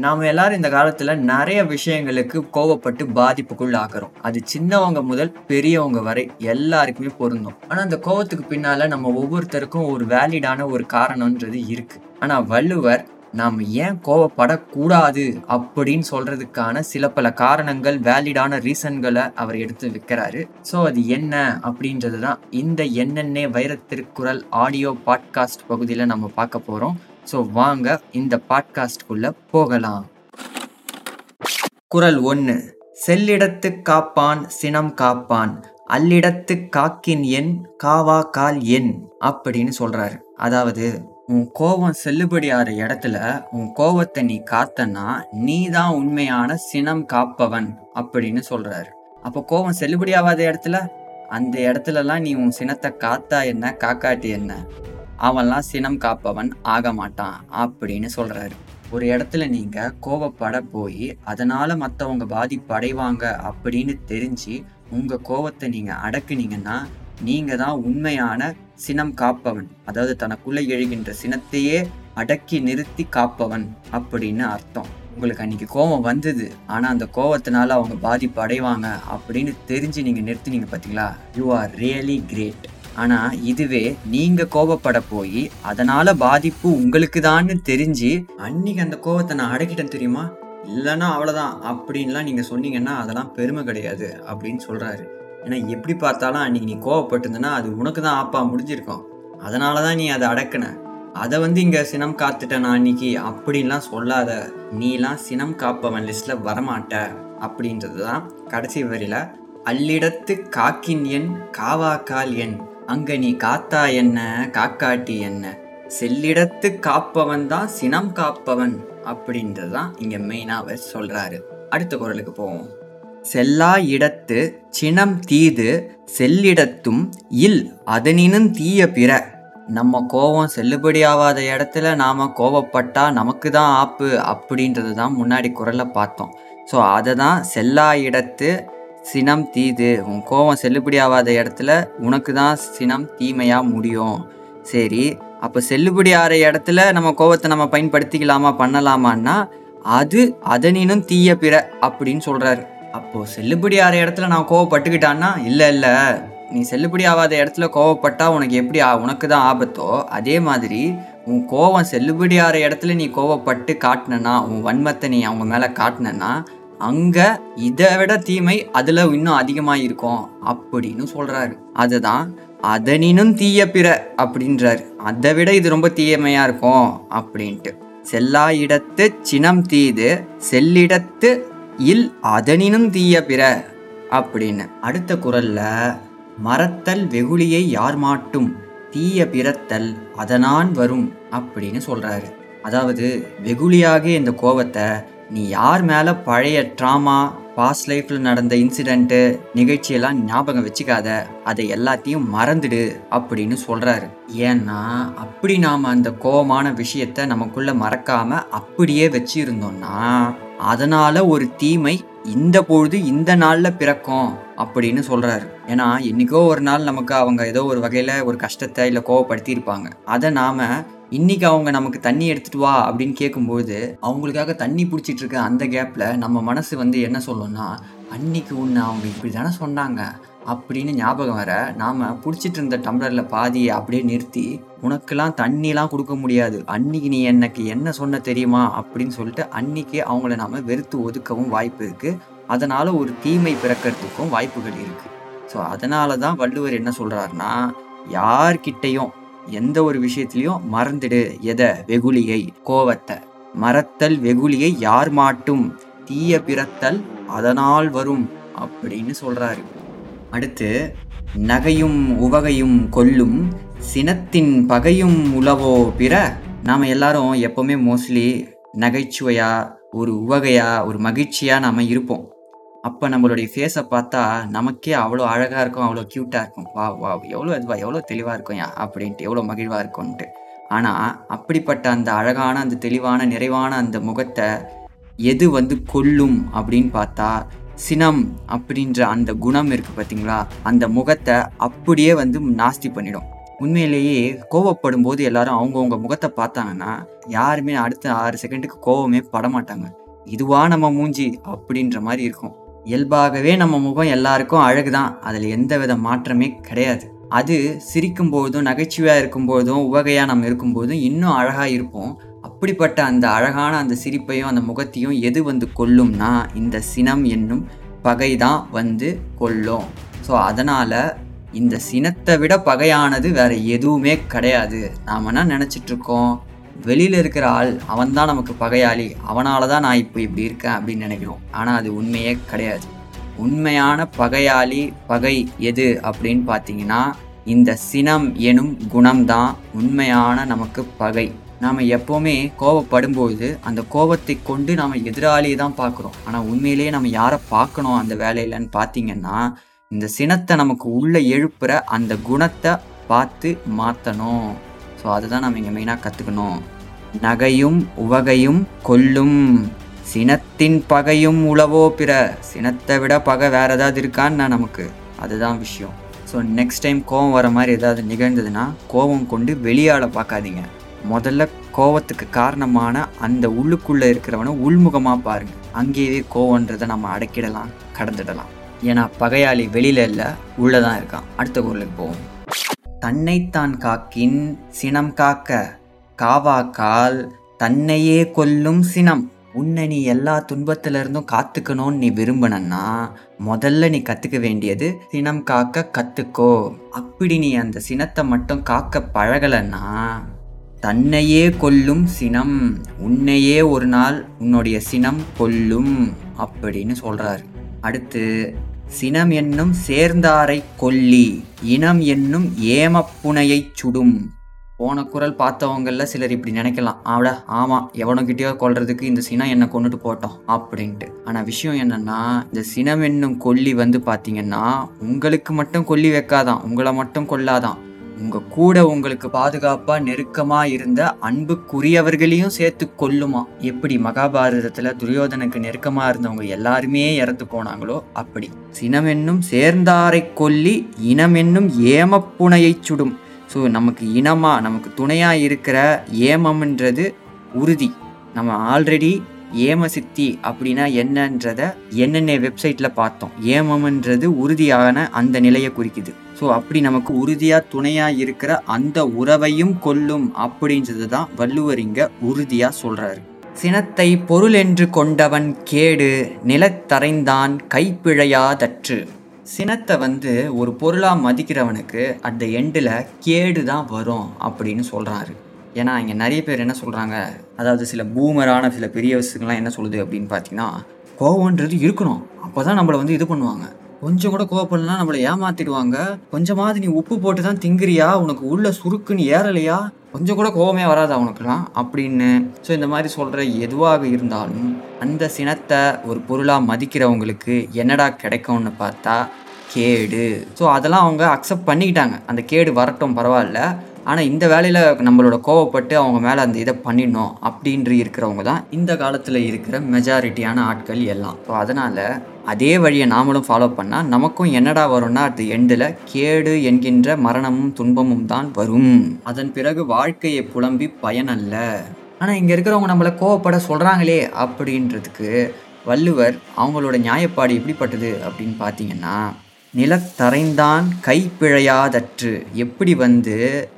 நாம எல்லாரும் இந்த காலத்துல நிறைய விஷயங்களுக்கு கோவப்பட்டு பாதிப்புக்குள் ஆக்குறோம் அது சின்னவங்க முதல் பெரியவங்க வரை எல்லாருக்குமே பொருந்தும். ஆனா அந்த கோவத்துக்கு பின்னால நம்ம ஒவ்வொருத்தருக்கும் ஒரு வேலிடான ஒரு காரணம்ன்றது இருக்கு. ஆனா வள்ளுவர் நாம் ஏன் கோவப்படக்கூடாது? அப்படின்னு சொல்றதுக்கான சில பல காரணங்கள் வேலிடான ரீசன்களை அவர் எடுத்து வைக்கிறாரு. ஸோ அது என்ன அப்படின்றது தான் இந்த என்னென்ன வைரத்திருக்குறள் ஆடியோ பாட்காஸ்ட் பகுதியில் நம்ம பார்க்க போகிறோம் ஸோ வாங்க இந்த பாட்காஸ்ட்குள்ள போகலாம். குரல் ஒன்று செல்லிடத்து காப்பான் சினம் காப்பான். அல்லிடத்து காக்கின் எண் காவா கால் எண் அப்படின்னு சொல்கிறாரு அதாவது உன் கோபம் செல்லுபடியாகிற இடத்துல உன் கோபத்தை நீ காத்தனா நீ தான் உண்மையான சினம் காப்பவன் அப்படின்னு சொல்கிறாரு அப்போ கோபம் செல்லுபடியாகாத இடத்துல அந்த இடத்துலலாம் நீ உன் சினத்தை காத்தா என்ன காக்காட்டி என்ன? அவன்லாம் சினம் காப்பவன் ஆக மாட்டான் அப்படின்னு சொல்கிறாரு ஒரு இடத்துல நீங்கள் கோவப்பட போய் அதனால் மற்றவங்க பாதிப்படைவாங்க அப்படின்னு தெரிஞ்சு உங்கள் கோவத்தை நீங்கள் அடக்குனீங்கன்னா நீங்கள் தான் உண்மையான சினம் காப்பவன். அதாவது தனக்குள்ளே எழுகின்ற சினத்தையே அடக்கி நிறுத்தி காப்பவன் அப்படின்னு அர்த்தம். உங்களுக்கு அன்றைக்கி கோவம் வந்தது ஆனால் அந்த கோவத்தினால அவங்க பாதிப்பு அடைவாங்க அப்படின்னு தெரிஞ்சு நீங்கள் நிறுத்தினீங்க பார்த்தீங்களா யூ ஆர் ரியலி கிரேட் ஆனால் இதுவே நீங்கள் கோபப்பட போய் அதனால் பாதிப்பு உங்களுக்கு தான்னு தெரிஞ்சு அன்னைக்கு அந்த கோபத்தை நான் அடக்கிட்டேன் தெரியுமா? இல்லைன்னா அவ்வளோதான் அப்படின்லாம் நீங்கள் சொன்னீங்கன்னா அதெல்லாம் பெருமை கிடையாது அப்படின்னு சொல்கிறாரு ஏன்னா எப்படி பார்த்தாலும் அன்றைக்கி நீ கோவப்பட்டிருந்தனா அது உனக்கு தான் ஆப்பா முடிஞ்சிருக்கும். அதனால தான் நீ அதை அடக்குன. அதை வந்து இங்கே சினம் காத்துட்ட நான் அன்னைக்கு அப்படின்லாம் சொல்லாத. நீலாம் சினம் காப்பவன் லிஸ்ட்டில் வரமாட்ட. அப்படின்றது தான் கடைசி வரியில். அல்லிடத்து காக்கின் எண் காவாக்கால் எண். அங்க நீ காத்தா என்ன காக்காட்டி என்ன? செல்லிடத்து காப்பவன் தான் சினம் காப்பவன் அப்படின்றது தான் இங்கே மெயினாக அவர் சொல்கிறாரு அடுத்த குரலுக்கு போவோம். செல்லா இடத்து சினம் தீது செல்லிடத்தும் இல் அதனினும் தீய பிற. நம்ம கோபம் செல்லுபடியாகாத இடத்துல நாம் கோவப்பட்டால் நமக்கு தான் ஆப்பு அப்படின்றது தான் முன்னாடி குரலை பார்த்தோம். ஸோ அதை தான் செல்லா இடத்து சினம் தீது. உன் கோபம் செல்லுபடியாகாத இடத்துல உனக்கு தான் சினம் தீமையாக முடியும். சரி அப்போ செல்லுபடி ஆகிற இடத்துல நம்ம கோவத்தை நம்ம பயன்படுத்திக்கலாமா பண்ணலாமான்னா அது அதனினும் தீய பிற அப்படின்னு சொல்கிறாரு அப்போது செல்லுபடி ஆகிற இடத்துல நான் கோவப்பட்டுக்கிட்டான்னா இல்லை இல்லை நீ செல்லுபடி ஆகாத இடத்துல கோவப்பட்டால் உனக்கு எப்படி ஆ- உனக்கு தான் ஆபத்தோ அதே மாதிரி உன் கோவம் செல்லுபடி ஆகிற இடத்துல நீ கோவப்பட்டு காட்டினா உன் வன்மத்தை நீ அவங்க மேலே காட்டினா அங்கே இதை விட தீமை அதில் இன்னும் அதிகமாக இருக்கும் அப்படின்னு சொல்கிறாரு அதுதான் அதனினும் தீய பிற அப்படின்றாரு. அதை விட இது ரொம்ப தீயமையாக இருக்கும் அப்படின்ட்டு. செல்லா இடத்து சினம் தீது செல்லிடத்து இல் அதனினும் தீய பிற அப்படின்னு. அடுத்த குரல்ல மறத்தல் வெகுளியை யார் மாட்டும் தீய பிறத்தல் அதனான் வரும் அப்படின்னு சொல்றாரு. அதாவது வெகுளியாகிய இந்த கோபத்தை நீ யார் மேல பழைய ட்ராமா பாஸ்ட் லைஃப்ல நடந்த இன்சிடென்ட்டு நிகழ்ச்சியெல்லாம் ஞாபகம் வச்சுக்காத. அதை எல்லாத்தையும் மறந்துடு அப்படின்னு சொல்றாரு. ஏன்னா அப்படி நாம அந்த கோபமான விஷயத்த நமக்குள்ள மறக்காம அப்படியே வச்சிருந்தோம்னா அதனால ஒரு தீமை இந்த பொழுது இந்த நாள்ல பிறக்கும் அப்படின்னு சொல்றாரு. ஏன்னா என்னைக்கோ ஒரு நாள் நமக்கு அவங்க ஏதோ ஒரு வகையில ஒரு கஷ்டத்தை இல்லை கோவப்படுத்தி இருப்பாங்க அதை நாம இன்னைக்கு அவங்க நமக்கு தண்ணி எடுத்துட்டு வா அப்படின்னு கேட்கும்போது அவங்களுக்காக தண்ணி பிடிச்சிட்டு இருக்க அந்த கேப்ல நம்ம மனசு வந்து என்ன சொல்லணும்னா அன்னைக்கு உன்னை அவங்க இப்படி தானே சொன்னாங்க? அப்படின்னு ஞாபகம் வர நாம் பிடிச்சிட்டு இருந்த டம்ளரில் பாதியை அப்படியே நிறுத்தி உனக்கெல்லாம் தண்ணிலாம் கொடுக்க முடியாது. அன்னைக்கு நீ எனக்கு என்ன சொன்ன தெரியுமா? அப்படின்னு சொல்லிட்டு அன்னைக்கே அவங்கள நாம வெறுத்து ஒதுக்கவும் வாய்ப்பு இருக்குது அதனால் ஒரு தீமை பிறக்கிறதுக்கும் வாய்ப்புகள் இருக்குது ஸோ அதனால தான் வள்ளுவர் என்ன சொல்கிறாருன்னா யார்கிட்டையும் எந்த ஒரு விஷயத்திலையும் மறந்துடு. எதை? வெகுளியை கோவத்தை. மறத்தல் வெகுளியை யார் மாட்டும்? தீய பிறத்தல் அதனால் வரும் அப்படின்னு சொல்றாரு. அடுத்து நகையும் உவகையும் கொல்லும் சினத்தின் பகையும் உளவோ பிற நாம் எல்லாரும் எப்போவுமே மோஸ்ட்லி நகைச்சுவையா ஒரு உவகையா ஒரு மகிழ்ச்சியா நாம இருப்போம். அப்போ நம்மளுடைய ஃபேஸை பார்த்தா நமக்கே அவ்வளோ அழகாக இருக்கும் அவ்வளோ க்யூட்டாக இருக்கும். வா வா எவ்வளோ இதுவா எவ்வளோ தெளிவாக இருக்கும் யா அப்படின்ட்டு எவ்வளோ மகிழ்வாக இருக்கும்ன்ட்டு. ஆனால் அப்படிப்பட்ட அந்த அழகான அந்த தெளிவான நிறைவான அந்த முகத்தை எது வந்து கொல்லும் அப்படின்னு பார்த்தா சினம் அப்படின்ற அந்த குணம் இருக்குது பார்த்தீங்களா? அந்த முகத்தை அப்படியே வந்து நாஸ்தி பண்ணிடும். உண்மையிலேயே கோவப்படும் போது எல்லாரும் அவங்கவுங்க முகத்தை பார்த்தாங்கன்னா யாருமே அடுத்த ஆறு செகண்டுக்கு கோவமே படமாட்டாங்க. இதுவா நம்ம மூஞ்சி அப்படின்ற மாதிரி இருக்கும். இயல்பாகவே நம்ம முகம் எல்லாருக்கும் அழகு தான் அதில் எந்த வித மாற்றமே கிடையாது. அது சிரிக்கும் போதும் நகைச்சுவையாக இருக்கும்போதும் உவகையாக நம்ம இருக்கும்போதும் இன்னும் அழகாக இருப்போம். அப்படிப்பட்ட அந்த அழகான அந்த சிரிப்பையும் அந்த முகத்தையும் எது வந்து கொல்லும்னா இந்த சினம் என்னும் பகை தான் வந்து கொல்லும். ஸோ அதனால் இந்த சினத்தை விட பகையானது வேறு எதுவுமே கிடையாது. நாம் என்ன நினச்சிட்ருக்கோம் வெளியில் இருக்கிற ஆள் அவன் தான் நமக்கு பகையாளி அவனால தான் நான் இப்போ இப்படி இருக்கேன் அப்படின்னு நினைக்கிறோம். ஆனால் அது உண்மையே கிடையாது. உண்மையான பகையாளி பகை எது அப்படின்னு பார்த்தீங்கன்னா இந்த சினம் எனும் குணம்தான் உண்மையான நமக்கு பகை. நாம் எப்போவுமே கோவப்படும்போது அந்த கோபத்தை கொண்டு நாம் எதிராளியை தான் பார்க்குறோம் ஆனால் உண்மையிலேயே நம்ம யாரை பார்க்கணும் அந்த வேலையிலன்னு பார்த்தீங்கன்னா இந்த சினத்தை நமக்கு உள்ளே எழுப்புற அந்த குணத்தை பார்த்து மாற்றணும் ஸோ அதுதான் நம்ம இங்கே மெயினாக கற்றுக்கணும் நகையும் உவகையும் கொல்லும். சினத்தின் பகையும் உளவோ பிற. சினத்தை விட பகை வேறு ஏதாவது இருக்கான்னு நமக்கு. அதுதான் விஷயம். ஸோ நெக்ஸ்ட் டைம் கோவம் வர மாதிரி ஏதாவது நிகழ்ந்ததுன்னா கோபம் கொண்டு வெளியால் பார்க்காதீங்க. முதல்ல கோவத்துக்கு காரணமான அந்த உள்ளுக்குள்ளே இருக்கிறவனை உள்முகமாக பாருங்கள் அங்கேயே கோவன்றதை நம்ம அடக்கிடலாம் கடந்துடலாம். ஏன்னா பகையாளி வெளியில இல்லை உள்ளே தான் இருக்கான். அடுத்த குரலுக்கு போவோம். தன்னைத்தான் காக்கின் சினம் காக்க. காவாக்கால் தன்னையே கொல்லும் சினம். உன்னை நீ எல்லா துன்பத்திலிருந்தும் காத்துக்கணும்னு நீ விரும்பினா முதல்ல நீ கத்துக்க வேண்டியது சினம் காக்க கத்துக்கோ. அப்படி நீ அந்த சினத்தை மட்டும் காக்க பழகலன்னா தன்னையே கொல்லும் சினம் உன்னையே ஒரு நாள் உன்னுடைய சினம் கொல்லும் அப்படின்னு சொல்றாரு. அடுத்து சினம் என்னும் சேர்ந்தாரை கொல்லி இனம் என்னும் ஏமப்புனையைச் சுடும். போன குரல் பார்த்தவங்கள சிலர் இப்படி நினைக்கலாம். ஆவிட ஆமாம் எவனுக்கிட்டயோ கொல்றதுக்கு இந்த சினம் என்னை கொண்டுட்டு போட்டோம் அப்படின்ட்டு. ஆனால் விஷயம் என்னன்னா இந்த சினம் என்னும் கொல்லி வந்து பார்த்தீங்கன்னா உங்களுக்கு மட்டும் கொல்லி வைக்காதான் உங்களை மட்டும் கொல்லாதான். உங்கள் கூட உங்களுக்கு பாதுகாப்பாக நெருக்கமாக இருந்த அன்புக்குரியவர்களையும் சேர்த்து கொல்லுமா எப்படி மகாபாரதத்தில் துரியோதனுக்கு நெருக்கமாக இருந்தவங்க எல்லாருமே இறந்து போனாங்களோ அப்படி. சினம் என்னும் சேர்ந்தாரை கொல்லி இனம் என்னும் ஏமப்புனையை சுடும். ஸோ நமக்கு இனமாக நமக்கு துணையாக இருக்கிற ஏமம்ன்றது உறுதி. நம்ம ஆல்ரெடி ஏம சித்தி அப்படின்னா என்னன்றத என்னென்ன வெப்சைட்டில் பார்த்தோம். ஏமம்ன்றது உறுதியான அந்த நிலையை குறிக்குது. ஸோ அப்படி நமக்கு உறுதியாக துணையாக இருக்கிற அந்த உறவையும் கொல்லும் அப்படின்றது தான் வள்ளுவர் இங்கே உறுதியாக சொல்கிறாரு சினத்தை பொருள் என்று கொண்டவன் கேடு நிலத்தரைந்தான் கைப்பிழையாதற்று. சினத்தை வந்து ஒரு பொருளாக மதிக்கிறவனுக்கு அட் த எண்டில் கேடு தான் வரும் அப்படின்னு சொல்கிறாரு ஏன்னா இங்கே நிறைய பேர் என்ன சொல்கிறாங்க அதாவது சில பூமரான சில பெரிய விஷயங்கள்லாம் என்ன சொல்லுது அப்படின்னு பார்த்தீங்கன்னா கோவம்ன்றது இருக்கணும். அப்போ தான் நம்மளை வந்து இது பண்ணுவாங்க. கொஞ்சம் கூட கோவப்படலாம் நம்மளை ஏமாத்திடுவாங்க. கொஞ்சமாவது நீ உப்பு போட்டு தான் திங்குறியா? உனக்கு உள்ள சுருக்குன்னு ஏறலையா? கொஞ்சம் கூட கோவமே வராது அவனுக்குலாம் அப்படின்னு. ஸோ இந்த மாதிரி சொல்கிற எதுவாக இருந்தாலும் அந்த சினத்தை ஒரு பொருளாக மதிக்கிறவங்களுக்கு என்னடா கிடைக்கும்னு பார்த்தா கேடு. ஸோ அதெல்லாம் அவங்க அக்செப்ட் பண்ணிக்கிட்டாங்க. அந்த கேடு வரட்டும் பரவாயில்ல. ஆனால் இந்த வேலையில் நம்மளோட கோவப்பட்டு அவங்க மேலே அந்த இதை பண்ணிடணும் அப்படின்று இருக்கிறவங்க தான் இந்த காலத்தில் இருக்கிற மெஜாரிட்டியான ஆட்கள் எல்லாம். ஸோ அதனால் அதே வழியை நாமளும் ஃபாலோ பண்ணால் நமக்கும் என்னடா வரும்னா அது எண்டில் கேடு என்கின்ற மரணமும் துன்பமும் தான் வரும். அதன் பிறகு வாழ்க்கையை புலம்பி பயனல்ல ஆனால் இங்கே இருக்கிறவங்க நம்மளை கோவப்பட சொல்கிறாங்களே அப்படின்றதுக்கு வள்ளுவர் அவங்களோட நியாயப்பாடு எப்படிப்பட்டது அப்படின்னு பார்த்தீங்கன்னா நிலத்தரைந்தான் கைப்பிழையாதற்று எப்படி வந்து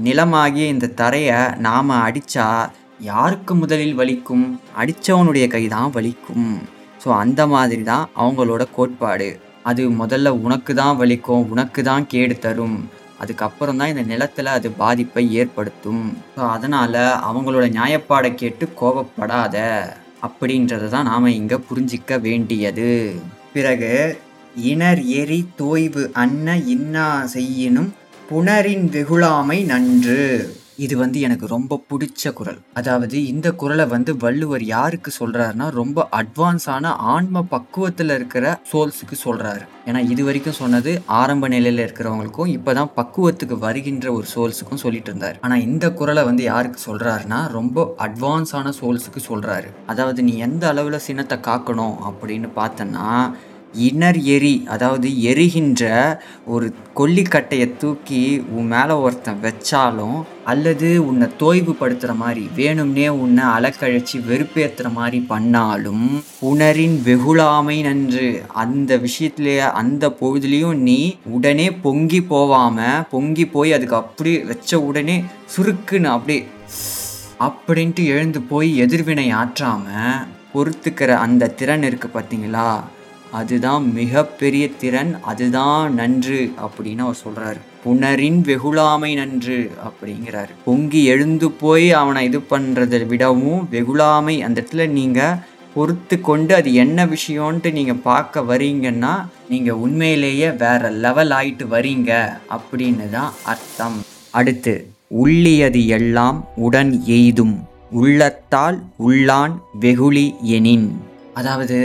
நிலமாகிய இந்த தரையை நாம் அடித்தா யாருக்கு முதலில் வலிக்கும்? அடித்தவனுடைய கை தான் வலிக்கும். ஸோ அந்த மாதிரி தான் அவங்களோட கோட்பாடு. அது முதல்ல உனக்கு தான் வலிக்கும் உனக்கு தான் கேடு தரும். அதுக்கப்புறம் தான் இந்த நிலத்தில் அது பாதிப்பை ஏற்படுத்தும். ஸோ அதனால் அவங்களோட நியாயப்பாடை கேட்டு கோபப்படாத. அப்படின்றத தான் நாம் இங்கே புரிஞ்சிக்க வேண்டியது. பிறகு இனர் எரி தோய்வு அன்ன இன்னா செய்யினும் புணரின் வெகுளாமை நன்று. இது வந்து எனக்கு ரொம்ப பிடிச்ச குரல். அதாவது இந்த குரலை வந்து வள்ளுவர் யாருக்கு சொல்றாருன்னா ரொம்ப அட்வான்ஸான ஆன்ம பக்குவத்தில் இருக்கிற சோல்ஸுக்கு சொல்றாரு. ஏன்னா இது வரைக்கும் சொன்னது ஆரம்ப நிலையில இருக்கிறவங்களுக்கும் இப்போதான் பக்குவத்துக்கு வருகின்ற ஒரு சோல்ஸுக்கும் சொல்லிட்டு இருந்தார். ஆனால் இந்த குரலை வந்து யாருக்கு சொல்றாருன்னா ரொம்ப அட்வான்ஸான சோல்ஸுக்கு சொல்றாரு. அதாவது நீ எந்த அளவில் சினத்தை காக்கணும் அப்படின்னு பார்த்தன்னா இணர் எரி அதாவது எரிகின்ற ஒரு கொல்லிக்கட்டையை தூக்கி உன் மேலே ஒருத்தன் வச்சாலும் அல்லது உன்னை தோய்வுபடுத்துகிற மாதிரி வேணும்னே உன்னை அலக்கழிச்சு வெறுப்பேற்றுற மாதிரி பண்ணாலும் உணரின் வெகுளாமை நன்று. அந்த விஷயத்துலேயே அந்த பொழுதுலேயும் நீ உடனே பொங்கி போகாமல் பொங்கி போய் அதுக்கு அப்படியே வச்ச உடனே சுருக்குன்னு அப்படியே அப்படின்ட்டு எழுந்து போய் எதிர்வினை ஆற்றாமல் பொறுத்துக்கிற அந்த திறன் இருக்குது பார்த்தீங்களா அதுதான் மிகப்பெரிய திறன் அதுதான் நன்று அப்படின்னு அவர் சொல்றாரு. புனரின் வெகுளாமை நன்று அப்படிங்கிறாரு. பொங்கி எழுந்து போய் அவனை இது பண்ணுறதை விடவும் வெகுளாமை அந்த இடத்துல நீங்கள் பொறுத்து கொண்டு அது என்ன விஷயம்ன்ட்டு நீங்கள் பார்க்க வரீங்கன்னா நீங்கள் உண்மையிலேயே வேற லெவல் ஆயிட்டு வரீங்க அப்படின்னு தான் அர்த்தம். அடுத்து உள்ளியது எல்லாம் உடன் எய்தும். உள்ளத்தால் உள்ளான் வெகுளி எனின். அதாவது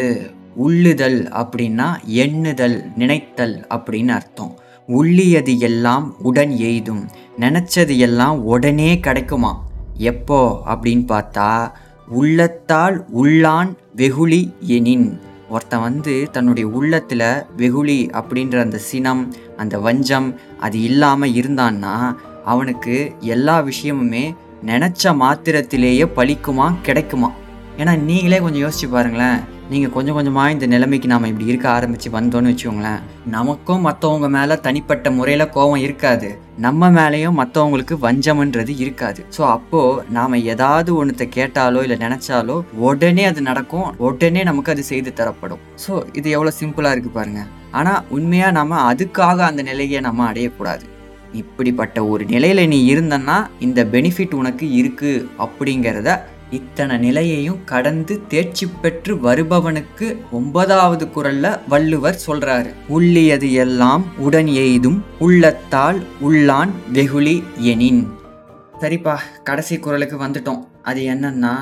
உள்ளுதல் அப்படின்னா எண்ணுதல் நினைத்தல் அப்படின்னு அர்த்தம். உள்ளியது எல்லாம் உடன் எய்தும். நினச்சது எல்லாம் உடனே கிடைக்குமா? எப்போ அப்படின்னு பார்த்தா உள்ளத்தால் உள்ளான் வெகுளி எனின். ஒருத்தன் வந்து தன்னுடைய உள்ளத்தில் வெகுளி அப்படின்ற அந்த சினம் அந்த வஞ்சம் அது இல்லாமல் இருந்தான்னா அவனுக்கு எல்லா விஷயமுமே நினச்ச மாத்திரத்திலேயே பழிக்குமா கிடைக்குமா? ஏன்னா நீங்களே கொஞ்சம் யோசிச்சு பாருங்களேன். நீங்கள் கொஞ்சம் கொஞ்சமாக இந்த நிலைமைக்கு நாம் இப்படி இருக்க ஆரம்பித்து வந்தோன்னு வச்சுக்கோங்களேன். நமக்கும் மற்றவங்க மேலே தனிப்பட்ட முறையில் கோபம் இருக்காது. நம்ம மேலேயும் மற்றவங்களுக்கு வஞ்சம்ன்றது இருக்காது. ஸோ அப்போது நாம் ஏதாவது ஒன்றத்தை கேட்டாலோ இல்லை நினச்சாலோ உடனே அது நடக்கும். உடனே நமக்கு அது செய்து தரப்படும். ஸோ இது எவ்வளோ சிம்பிளாக இருக்குது பாருங்கள் ஆனால் உண்மையாக நம்ம அதுக்காக அந்த நிலையை நம்ம அடையக்கூடாது. இப்படிப்பட்ட ஒரு நிலையில் நீ இருந்தன்னா இந்த பெனிஃபிட் உனக்கு இருக்குது அப்படிங்கிறத இத்தனை நிலையையும் கடந்து தேர்ச்சி பெற்று வருபவனுக்கு ஒன்பதாவது குரல்ல வள்ளுவர் சொல்றாரு. உள்ளியது எல்லாம் உடன் எய்தும் உள்ளத்தால் உள்ளான் வெகுளி எனின். சரிப்பா கடைசி குரலுக்கு வந்துட்டோம். அது என்னன்னா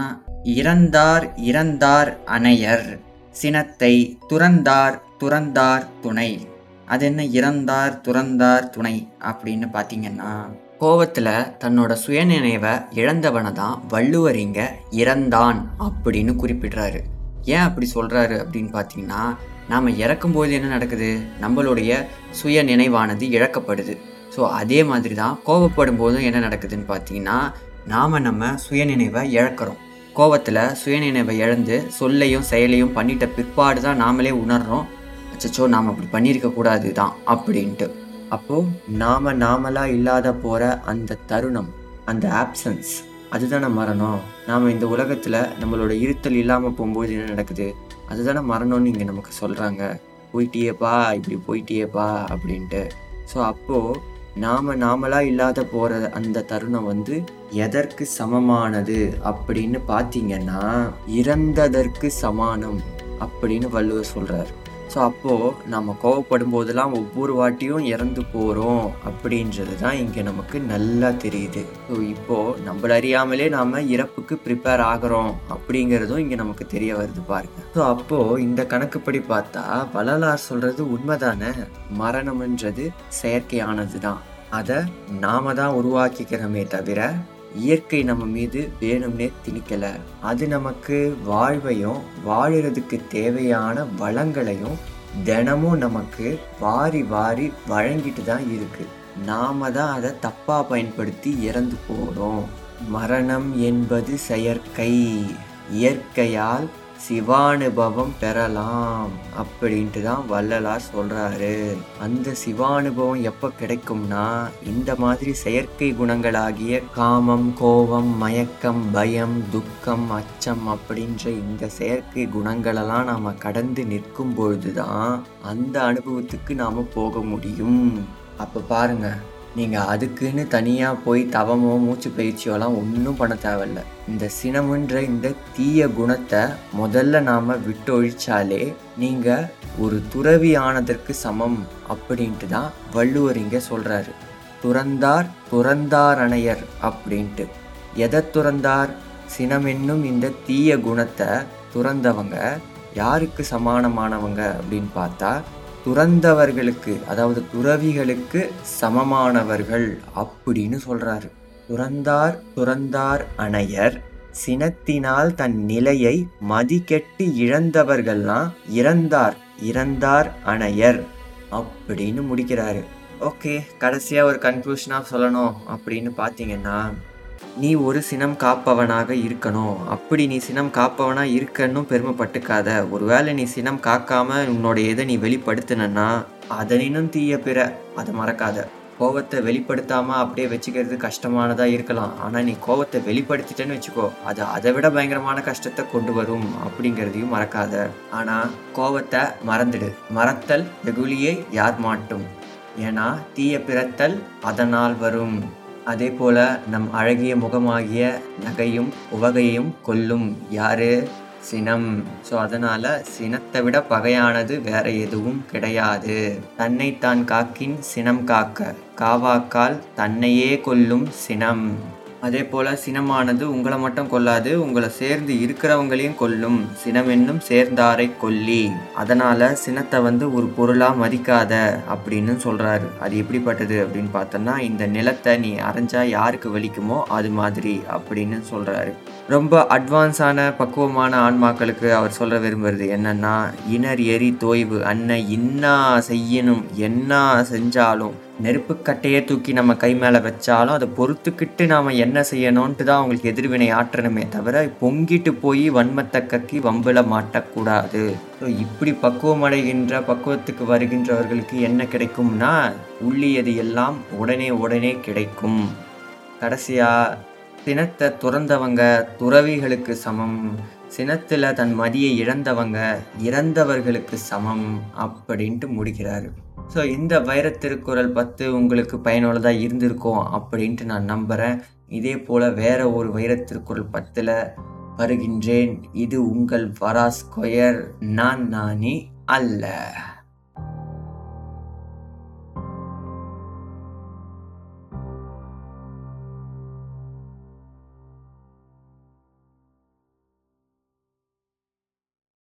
இறந்தார் இறந்தார் அணையர் சினத்தை துறந்தார் துறந்தார் துணை. அது என்ன? இறந்தார் துறந்தார் துணை அப்படின்னு பார்த்தீங்கன்னா கோவத்தில் தன்னோட சுயநினைவை இழந்தவனை தான் வள்ளுவர் இங்கே இறந்தான் அப்படின்னு குறிப்பிடுறாரு. ஏன் அப்படி சொல்கிறாரு அப்படின்னு பார்த்தீங்கன்னா நாம் இறக்கும்போது என்ன நடக்குது? நம்மளுடைய சுய நினைவானது இழக்கப்படுது. ஸோ அதே மாதிரி தான் கோவப்படும் போதும் என்ன நடக்குதுன்னு பார்த்தீங்கன்னா நாம் நம்ம சுயநினைவை இழக்கிறோம். கோவத்தில் சுயநினைவை இழந்து சொல்லையும் செயலையும் பண்ணிட்ட பிற்பாடு தான் நாமளே உணர்றோம். அச்சோ நாம் அப்படி பண்ணியிருக்க கூடாது தான் அப்படின்ட்டு. அப்போது நாம் நாமளாக இல்லாத போகிற அந்த தருணம் அந்த ஆப்சன்ஸ் அதுதானே மரணம். நாம் இந்த உலகத்தில் நம்மளோட இருத்தல் இல்லாமல் போகும்போது என்ன நடக்குது? அதுதானே மரணம்னு இங்கே நமக்கு சொல்கிறாங்க போயிட்டியேப்பா இப்படி போயிட்டியேப்பா அப்படின்ட்டு. ஸோ அப்போது நாம் நாமளாக இல்லாத போகிற அந்த தருணம் வந்து எதற்கு சமமானது அப்படின்னு பார்த்தீங்கன்னா இறந்ததற்கு சமானம் அப்படின்னு வள்ளுவர் சொல்கிறார் ஸோ அப்போது நம்ம கோவப்படும் போதெல்லாம் ஒவ்வொரு வாட்டியும் இறந்து போகிறோம் அப்படின்றது தான் இங்கே நமக்கு நல்லா தெரியுது. ஸோ இப்போது நம்மள அறியாமலே நாம் இறப்புக்கு ப்ரிப்பேர் ஆகிறோம் அப்படிங்கிறதும் இங்கே நமக்கு தெரிய வருது பாருங்க. ஸோ அப்போது இந்த கணக்குப்படி பார்த்தா வள்ளலார் சொல்கிறது உண்மைதானே? மரணம்ன்றது செயற்கையானது தான் அதை நாம தான் உருவாக்கிக்கிறோமே தவிர இயற்கை நம்ம மீது வேணும்னே திணிக்கலை. அது நமக்கு வாழ்வையும் வாழறதுக்கு தேவையான வளங்களையும் தினமும் நமக்கு வாரி வாரி வழங்கிட்டு தான் இருக்குது நாம தான் அதை தப்பாக பயன்படுத்தி இறந்து போகிறோம் மரணம் என்பது செயற்கை. இயற்கையால் சிவானுபவம் பெறலாம் அப்படின்ட்டு தான் வள்ளலார் சொல்கிறாரு அந்த சிவானுபவம் எப்போ கிடைக்கும்னா இந்த மாதிரி செயற்கை குணங்களாகிய காமம் கோபம் மயக்கம் பயம் துக்கம் அச்சம் அப்படின்ற இந்த செயற்கை குணங்களெல்லாம் நாம் கடந்து நிற்கும் பொழுதுதான் அந்த அனுபவத்துக்கு நாம் போக முடியும். அப்போ பாருங்கள் நீங்கள் அதுக்குன்னு தனியாக போய் தவமோ மூச்சு பயிற்சியோலாம் ஒன்றும் பண்ண தேவையில்ல. இந்த சினமுன்ற இந்த தீய குணத்தை முதல்ல நாம் விட்டொழிச்சாலே நீங்கள் ஒரு துறவி ஆனதற்கு சமம் அப்படின்ட்டு தான் வள்ளுவர் இங்கே சொல்கிறாரு துறந்தார் துறந்தார் அணையர் அப்படின்ட்டு. எதை துறந்தார்? சினம் என்னும் இந்த தீய குணத்தை துறந்தவங்க யாருக்கு சமானமானவங்க அப்படின்னு பார்த்தா துறந்தவர்களுக்கு அதாவது துறவிகளுக்கு சமமானவர்கள் அப்படின்னு சொல்றாரு. துறந்தார் துறந்தார் அணையர் சினத்தினால் தன் நிலையை மதிக்கெட்டு இழந்தவர்கள்லாம் இறந்தார் இறந்தார் அணையர் அப்படின்னு முடிக்கிறாரு. ஓகே கடைசியாக ஒரு கன்க்ளூஷனாக சொல்லணும் அப்படின்னு பார்த்தீங்கன்னா நீ ஒரு சினம் காப்பவனாக இருக்கணும். அப்படி நீ சினம் காப்பவனா இருக்கணும் பெருமைப்பட்டுக்காத. ஒருவேளை நீ சினம் காக்காம உன்னோட எதை நீ வெளிப்படுத்தினா அதனினும் தீய பிற அதை மறக்காத. கோவத்தை வெளிப்படுத்தாம அப்படியே வச்சுக்கிறது கஷ்டமானதா இருக்கலாம். ஆனா நீ கோவத்தை வெளிப்படுத்திட்டேன்னு வச்சுக்கோ அது அதை விட பயங்கரமான கஷ்டத்தை கொண்டு வரும் அப்படிங்கிறதையும் மறக்காத. ஆனா கோவத்தை மறந்துடு. மறத்தல் வெகுளியை யார் மாட்டும். ஏன்னா தீய பிறத்தல் அதனால் வரும். அதே போல நம் அழகிய முகமாகிய நகையும் உவகையும் கொல்லும் யாரு? சினம். ஸோ அதனால சினத்தை விட பகையானது வேற எதுவும் கிடையாது. தன்னைத்தான் காக்கின் சினம் காக்க. காவாக்கால் தன்னையே கொல்லும் சினம். அதே போல் சினமானது உங்களை மட்டும் கொல்லாது உங்களை சேர்ந்து இருக்கிறவங்களையும் கொல்லும். சினம் என்னும் சேர்ந்தாரை கொல்லி. அதனால் சினத்தை வந்து ஒரு பொருளாக மதிக்காத அப்படின்னு சொல்கிறாரு அது எப்படிப்பட்டது அப்படின்னு பார்த்தோம்னா இந்த நிலத்தை நீ அரைஞ்சா யாருக்கு வலிக்குமோ அது மாதிரி அப்படின்னு சொல்கிறாரு ரொம்ப அட்வான்ஸான பக்குவமான ஆன்மாக்களுக்கு அவர் சொல்ல விரும்புறது என்னன்னா இனர் எரி தோய்வு அன்ன இன்னா செய்யணும் என்ன செஞ்சாலும் நெருப்புக்கட்டையே தூக்கி நம்ம கை மேலே வச்சாலும் அதை பொறுத்துக்கிட்டு நாம் என்ன செய்யணும்ன்ட்டு தான் அவங்களுக்கு எதிர்வினை ஆற்றணுமே தவிர பொங்கிட்டு போய் வன்மத்தை கக்கி வம்பில் மாட்டக்கூடாது. ஸோ இப்படி பக்குவமடைகின்ற பக்குவத்துக்கு வருகின்றவர்களுக்கு என்ன கிடைக்கும்னா உள்ளியது எல்லாம் உடனே உடனே கிடைக்கும். கடைசியாக சினத்தை துறந்தவங்க துறவிகளுக்கு சமம். சினத்தில் தன் மதியை இழந்தவங்க இறந்தவர்களுக்கு சமம் அப்படின்ட்டு முடிக்கிறாரு. ஸோ இந்த வைரத்திருக்குறள் பத்து உங்களுக்கு பயனுள்ளதாக இருந்திருக்கும் அப்படின்ட்டு நான் நம்புகிறேன் இதே போல் வேற ஒரு வைரத்திருக்குறள் பத்தில் வருகின்றேன். இது உங்கள் வரா ஸ்கொயர். நான் நானி அல்ல.